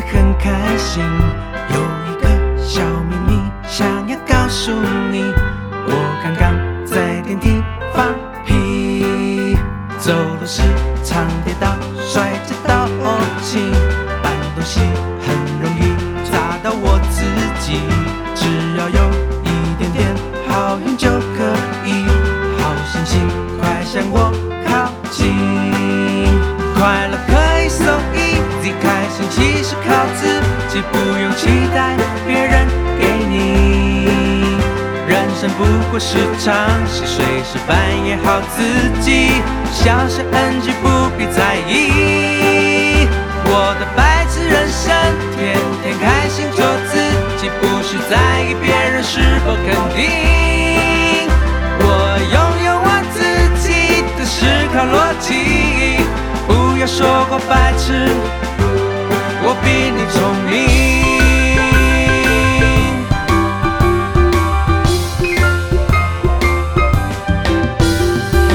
很开心。有一个小秘密想要告诉你，我刚刚在电梯放屁，走路时常跌倒，摔着倒气，搬东西很容易砸到我自己，只要有其实靠自己，不用期待别人给你，人生不过是场戏，随时扮演好自己，小小 NG 不必在意。我的白痴人生，天天开心做自己，不需在意别人是否肯定。我拥有我自己的思考逻辑，不要说我白痴，比你聪明。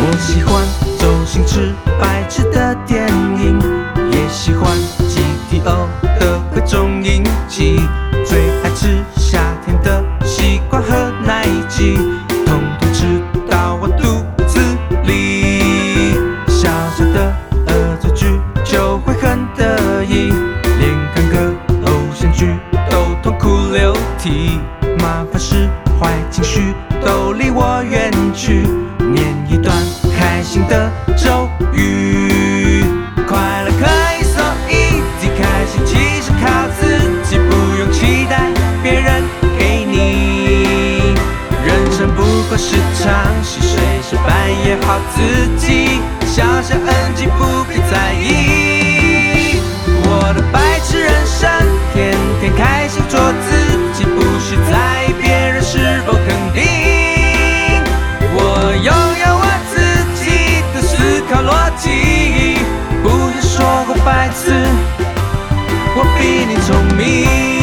我喜欢周星驰白痴的电影，也喜欢 GTO 的各种音记，最爱吃题，麻烦事坏情绪都离我远去，念一段开心的咒语，快乐可以 so easy，开心其实靠自己，不用期待别人给你。人生不过是场戏，随时扮演好自己，比你聪明